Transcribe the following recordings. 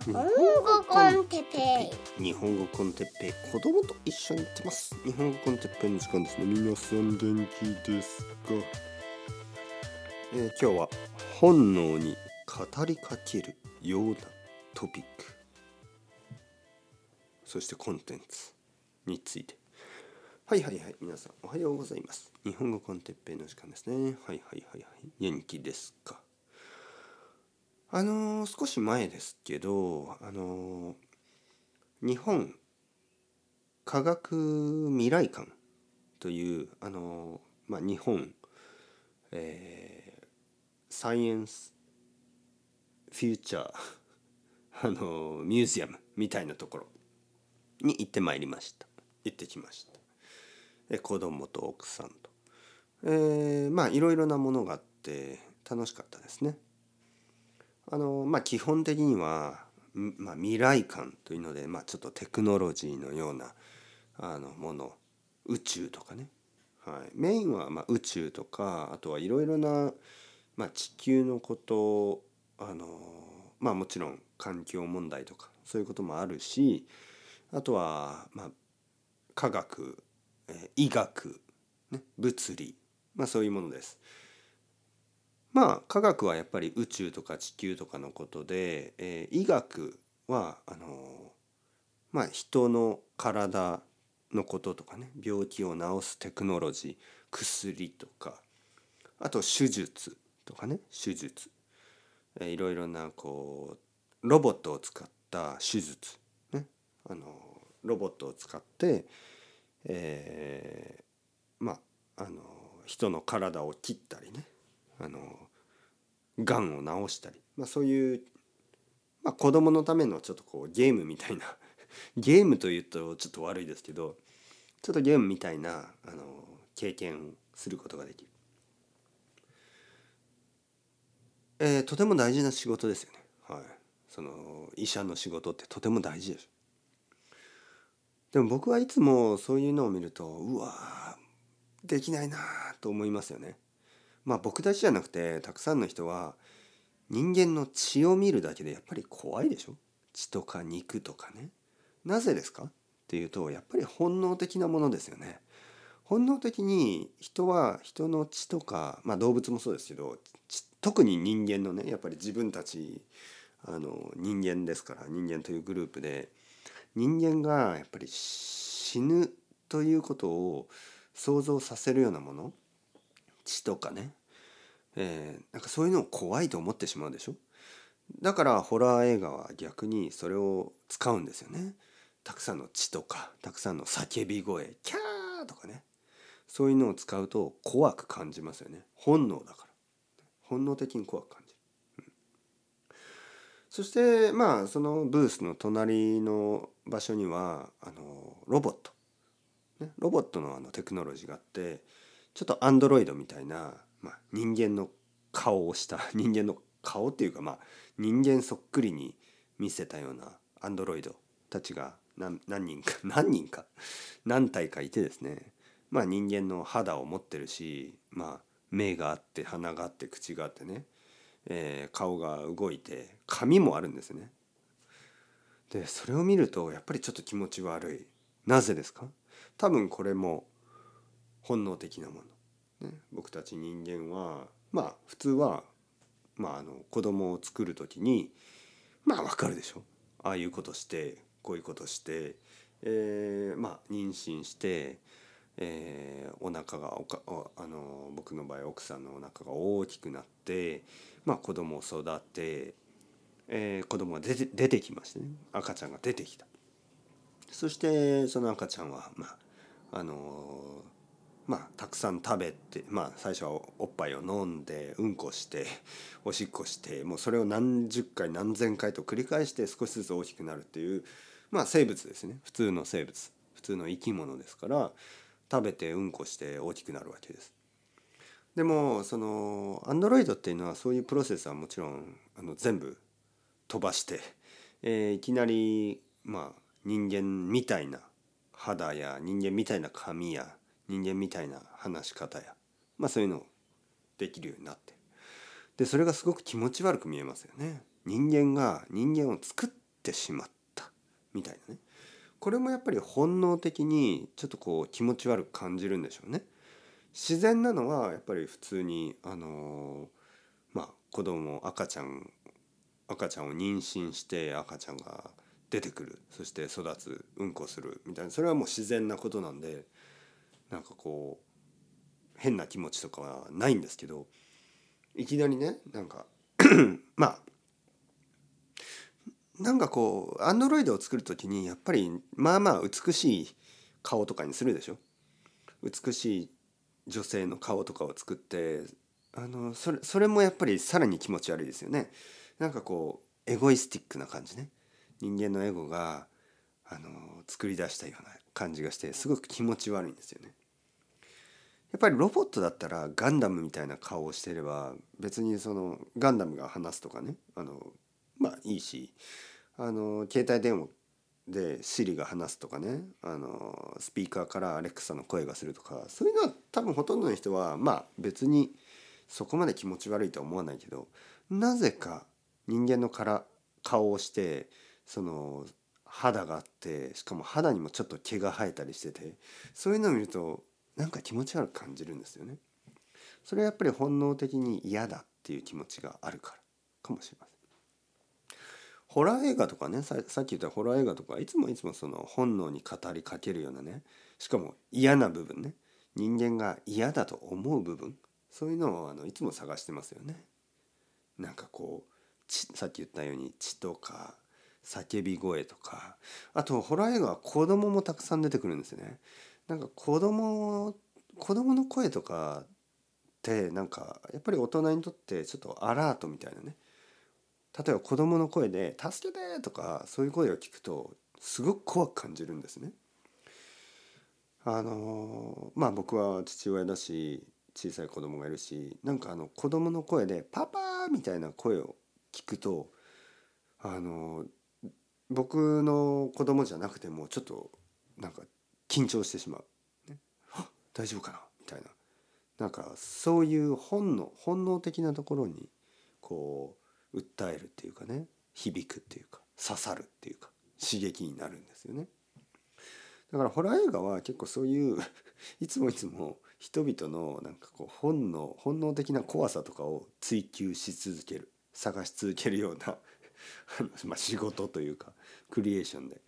日本語 con テッペイ。日本語 con テッペイ子供と一緒に行ってます。日本語 con テッペイの時間ですね。皆さん元気ですか、えー今日は本能に語りかけるようなトピック。そしてコンテンツについて。はいはいはい皆さんおはようございます。日本語 con テッペイの時間ですね。はいはいはいはい。元気ですか？あのー少し前ですけどあのー日本科学未来館というあのーまあ日本えーサイエンスフューチャーあのミュージアムみたいなところに行ってまいりました。行ってきました。え子供と奥さんと。えーまあいろいろなものがあって楽しかったですね。あのまあ基本的には、まあ、未来観というので、まあ、ちょっとテクノロジーのようなあのもの宇宙とかね、はい、メインはまあ宇宙とかあとはいろいろな、まあ、地球のことあのまあもちろん環境問題とかそういうこともあるしあとはまあ科学、えー医学、ね、物理、まあ、そういうものです。まあ科学はやっぱり宇宙とか地球とかのことで、えー医学はあのまあ人の体のこととかね病気を治すテクノロジー薬とかあと手術とかね手術、えーいろいろなこうロボットを使った手術ね。あのロボットを使って、えーまああの人の体を切ったりね。あのがんを治したり、まあ、そういう、まあ、子供のためのちょっとこうゲームみたいな ゲームというとちょっと悪いですけどちょっとゲームみたいなあの経験をすることができる、えーとても大事な仕事ですよね。はい。その医者の仕事ってとても大事でしょでも僕はいつもそういうのを見るとうわできないなと思いますよね。まあ僕たちじゃなくてたくさんの人は人間の血を見るだけでやっぱり怖いでしょ？血とか肉とかね。なぜですか？っていうとやっぱり本能的なものですよね。本能的に人は人の血とかまあ動物もそうですけど特に人間のねやっぱり自分たちあの人間ですから人間というグループで人間がやっぱり死ぬということを想像させるようなもの血とかね、えーなんかそういうのを怖いと思ってしまうでしょ？だからホラー映画は逆にそれを使うんですよね。たくさんの血とかたくさんの叫び声キャーとかね。そういうのを使うと怖く感じますよね。本能だから。本能的に怖く感じる、うん。そしてまあそのブースの隣の場所にはあのロボット。ね、ロボットのあのテクノロジーがあってちょっとアンドロイドみたいな、まあ、人間の顔をした 人間の顔っていうかまあ人間そっくりに見せたようなアンドロイドたちが何何人か 何人か何体かいてですねまあ人間の肌を持ってるしまあ目があって鼻があって口があってね、えー顔が動いて髪もあるんですね。でそれを見るとやっぱりちょっと気持ち悪い。なぜですか？多分これも本能的なもの、ね、僕たち人間はまあ普通は、まあ、あの子供を作る時にまあわかるでしょ。ああいうことしてこういうことして、えーまあ妊娠して、えーお腹がおかおあの僕の場合奥さんのお腹が大きくなって、まあ、子供を育て、えー子供が出て出てきましてね。赤ちゃんが出てきた。そしてその赤ちゃんはまああのまあたくさん食べてまあ最初はおっぱいを飲んでうんこして おしっこしてもうそれを何十回何千回と繰り返して少しずつ大きくなるっていうまあ生物ですね普通の生物普通の生き物ですから食べてうんこして大きくなるわけです。でもそのアンドロイドっていうのはそういうプロセスはもちろんあの全部飛ばして、えーいきなりまあ人間みたいな肌や人間みたいな髪や人間みたいな話し方やまあそういうのをできるようになって。でそれがすごく気持ち悪く見えますよね。人間が人間を作ってしまった。みたいなね。これもやっぱり本能的にちょっとこう気持ち悪く感じるんでしょうね。自然なのはやっぱり普通にあのまあ子供赤ちゃん赤ちゃんを妊娠して赤ちゃんが出てくる。そして育つうんこする。みたいな。それはもう自然なことなんでなんかこう変な気持ちとかはないんですけどいきなりねなんか まあなんかこうアンドロイドを作る時にやっぱりまあまあ美しい顔とかにするでしょ？美しい女性の顔とかを作ってあのそれそれもやっぱりさらに気持ち悪いですよね。なんかこうエゴイスティックな感じね。人間のエゴがあの作り出したような感じがしてすごく気持ち悪いんですよね。やっぱりロボットだったらガンダムみたいな顔をしてれば別にそのガンダムが話すとかねあのまあいいしあの携帯電話で Siri が話すとかねあのスピーカーからアレックサの声がするとかそういうのは多分ほとんどの人はまあ別にそこまで気持ち悪いとは思わないけどなぜか人間のから顔をしてその肌があってしかも肌にもちょっと毛が生えたりしててそういうのを見るとなんか気持ち悪く感じるんですよね。それはやっぱり本能的に嫌だっていう気持ちがあるからかもしれません。ホラー映画とかねさっき言ったホラー映画とかいつもいつもその本能に語りかけるようなねしかも嫌な部分ね人間が嫌だと思う部分そういうのをあのいつも探してますよね。なんかこうさっき言ったように血とか叫び声とかあとホラー映画は子供もたくさん出てくるんですよね。なんか子供子供の声とかってなんかやっぱり大人にとってちょっとアラートみたいなね例えば子供の声で「助けて!」とかそういう声を聞くとすごく怖く感じるんですね。あのまあ僕は父親だし小さい子供がいるしなんかあの子供の声で「パパ!」みたいな声を聞くとあの僕の子供じゃなくてもちょっとなんか緊張してしまう。ね、大丈夫かな？みたいな。なんかそういう本能本能的なところにこう訴えるっていうかね響くっていうか刺さるっていうか刺激になるんですよね。だからホラー映画は結構そういう いつもいつも人々のなんかこう本能本能的な怖さとかを追求し続ける探し続けるような まあ仕事というかクリエーションで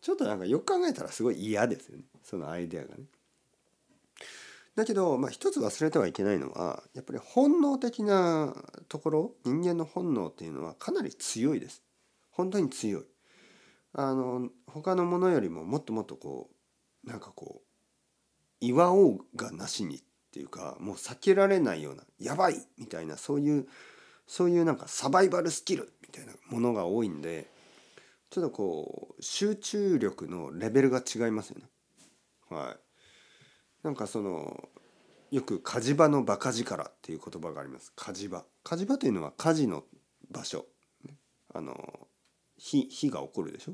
ちょっとなんかよく考えたらすごい嫌ですよねそのアイデアがね。だけど、まあ、一つ忘れてはいけないのはやっぱり本能的なところ人間の本能っていうのはかなり強いです。本当に強い。あの他のものよりももっともっとこうなんかこう祝おうがなしにっていうかもう避けられないようなやばいみたいなそういうそういうなんかサバイバルスキルみたいなものが多いんでちょっとこう集中力のレベルが違いますよね。はい。なんかそのよく火事場のバカ力っていう言葉があります。火事場。火事場というのは火事の場所。あの火火が起こるでしょ。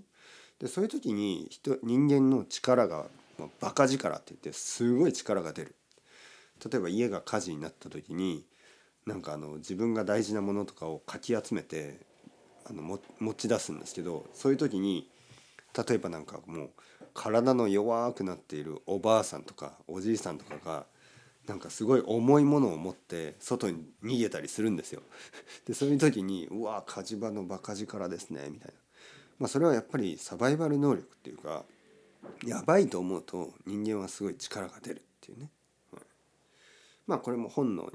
でそういう時に人人間の力がバカ力って言ってすごい力が出る。例えば家が火事になった時になんかあの自分が大事なものとかをかき集めてあの持ち出すんですけどそういう時に例えばなんかもう体の弱くなっているおばあさんとかおじいさんとかがなんかすごい重いものを持って外に逃げたりするんですよ。でそういう時に「うわ火事場のバカ力ですね」みたいな。まあ、それはやっぱりサバイバル能力っていうかやばいと思うと人間はすごい力が出るっていうね。はい、まあこれも本能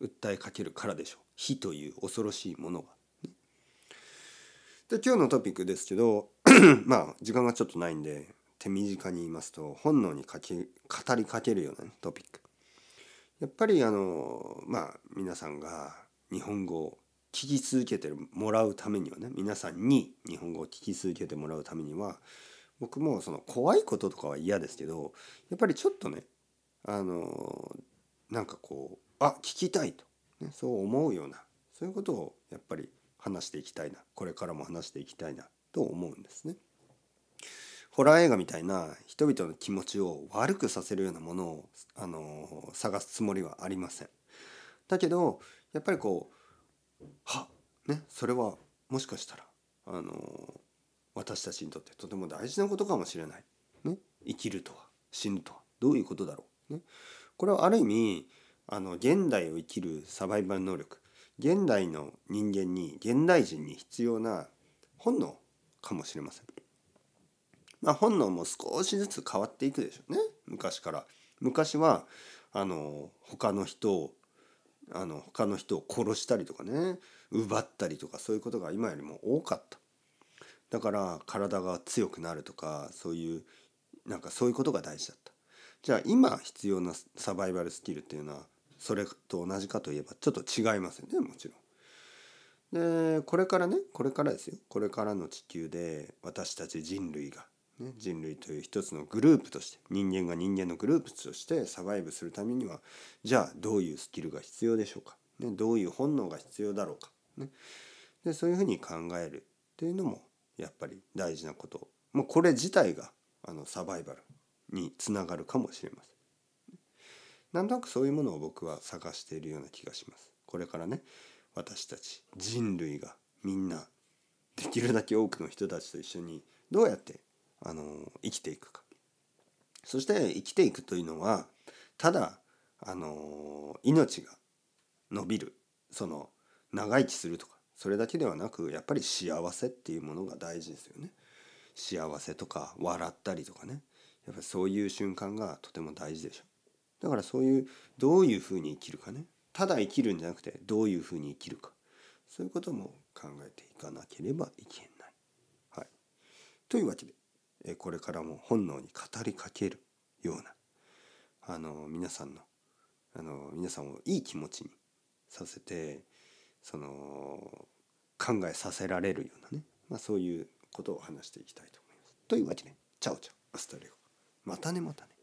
に訴えかけるからでしょう。火という恐ろしいものが。で今日のトピックですけど まあ時間がちょっとないんで手短に言いますと本能にかけ語りかけるような、ね、トピック。やっぱりあのまあ皆さんが日本語を聞き続けてもらうためにはね皆さんに日本語を聞き続けてもらうためには僕もその怖いこととかは嫌ですけどやっぱりちょっとねあのなんかこうあ聞きたいと、ね、そう思うようなそういうことをやっぱり話していきたいなこれからも話していきたいなと思うんですね。ホラー映画みたいな人々の気持ちを悪くさせるようなものを、あの探すつもりはありません。だけどやっぱりこうはねそれはもしかしたらあの私たちにとってとても大事なことかもしれない。ね、生きるとは死ぬとはどういうことだろう。ね、これはある意味あの現代を生きるサバイバル能力現代の人間に現代人に必要な本能かもしれません。まあ本能も少しずつ変わっていくでしょうね昔から。昔はあの他の人をあの他の人を殺したりとかね奪ったりとかそういうことが今よりも多かっただから体が強くなるとかそういうなんかそういうことが大事だったじゃあ今必要なサバイバルスキルっていうのはそれと同じかといえばちょっと違いますよねもちろん。でこれからねこれからですよ。これからの地球で私たち人類が、ね、人類という一つのグループとして人間が人間のグループとしてサバイブするためにはじゃあどういうスキルが必要でしょうか、ね、どういう本能が必要だろうか、ね、でそういうふうに考えるっていうのもやっぱり大事なこと。もうこれ自体があのサバイバルにつながるかもしれません。なんとなくそういうものを僕は探しているような気がします。これからね私たち人類がみんなできるだけ多くの人たちと一緒にどうやってあの生きていくかそして生きていくというのはただあの命が伸びるその長生きするとかそれだけではなくやっぱり幸せっていうものが大事ですよね。幸せとか笑ったりとかねやっぱりそういう瞬間がとても大事でしょだからそういうどういうふうに生きるかねただ生きるんじゃなくてどういうふうに生きるかそういうことも考えていかなければいけない。はい、というわけでこれからも本能に語りかけるようなあの皆さんのあの皆さんをいい気持ちにさせてその考えさせられるようなね、まあ、そういうことを話していきたいと思います。というわけで、 ciao ciao、hasta luego。またねまたね。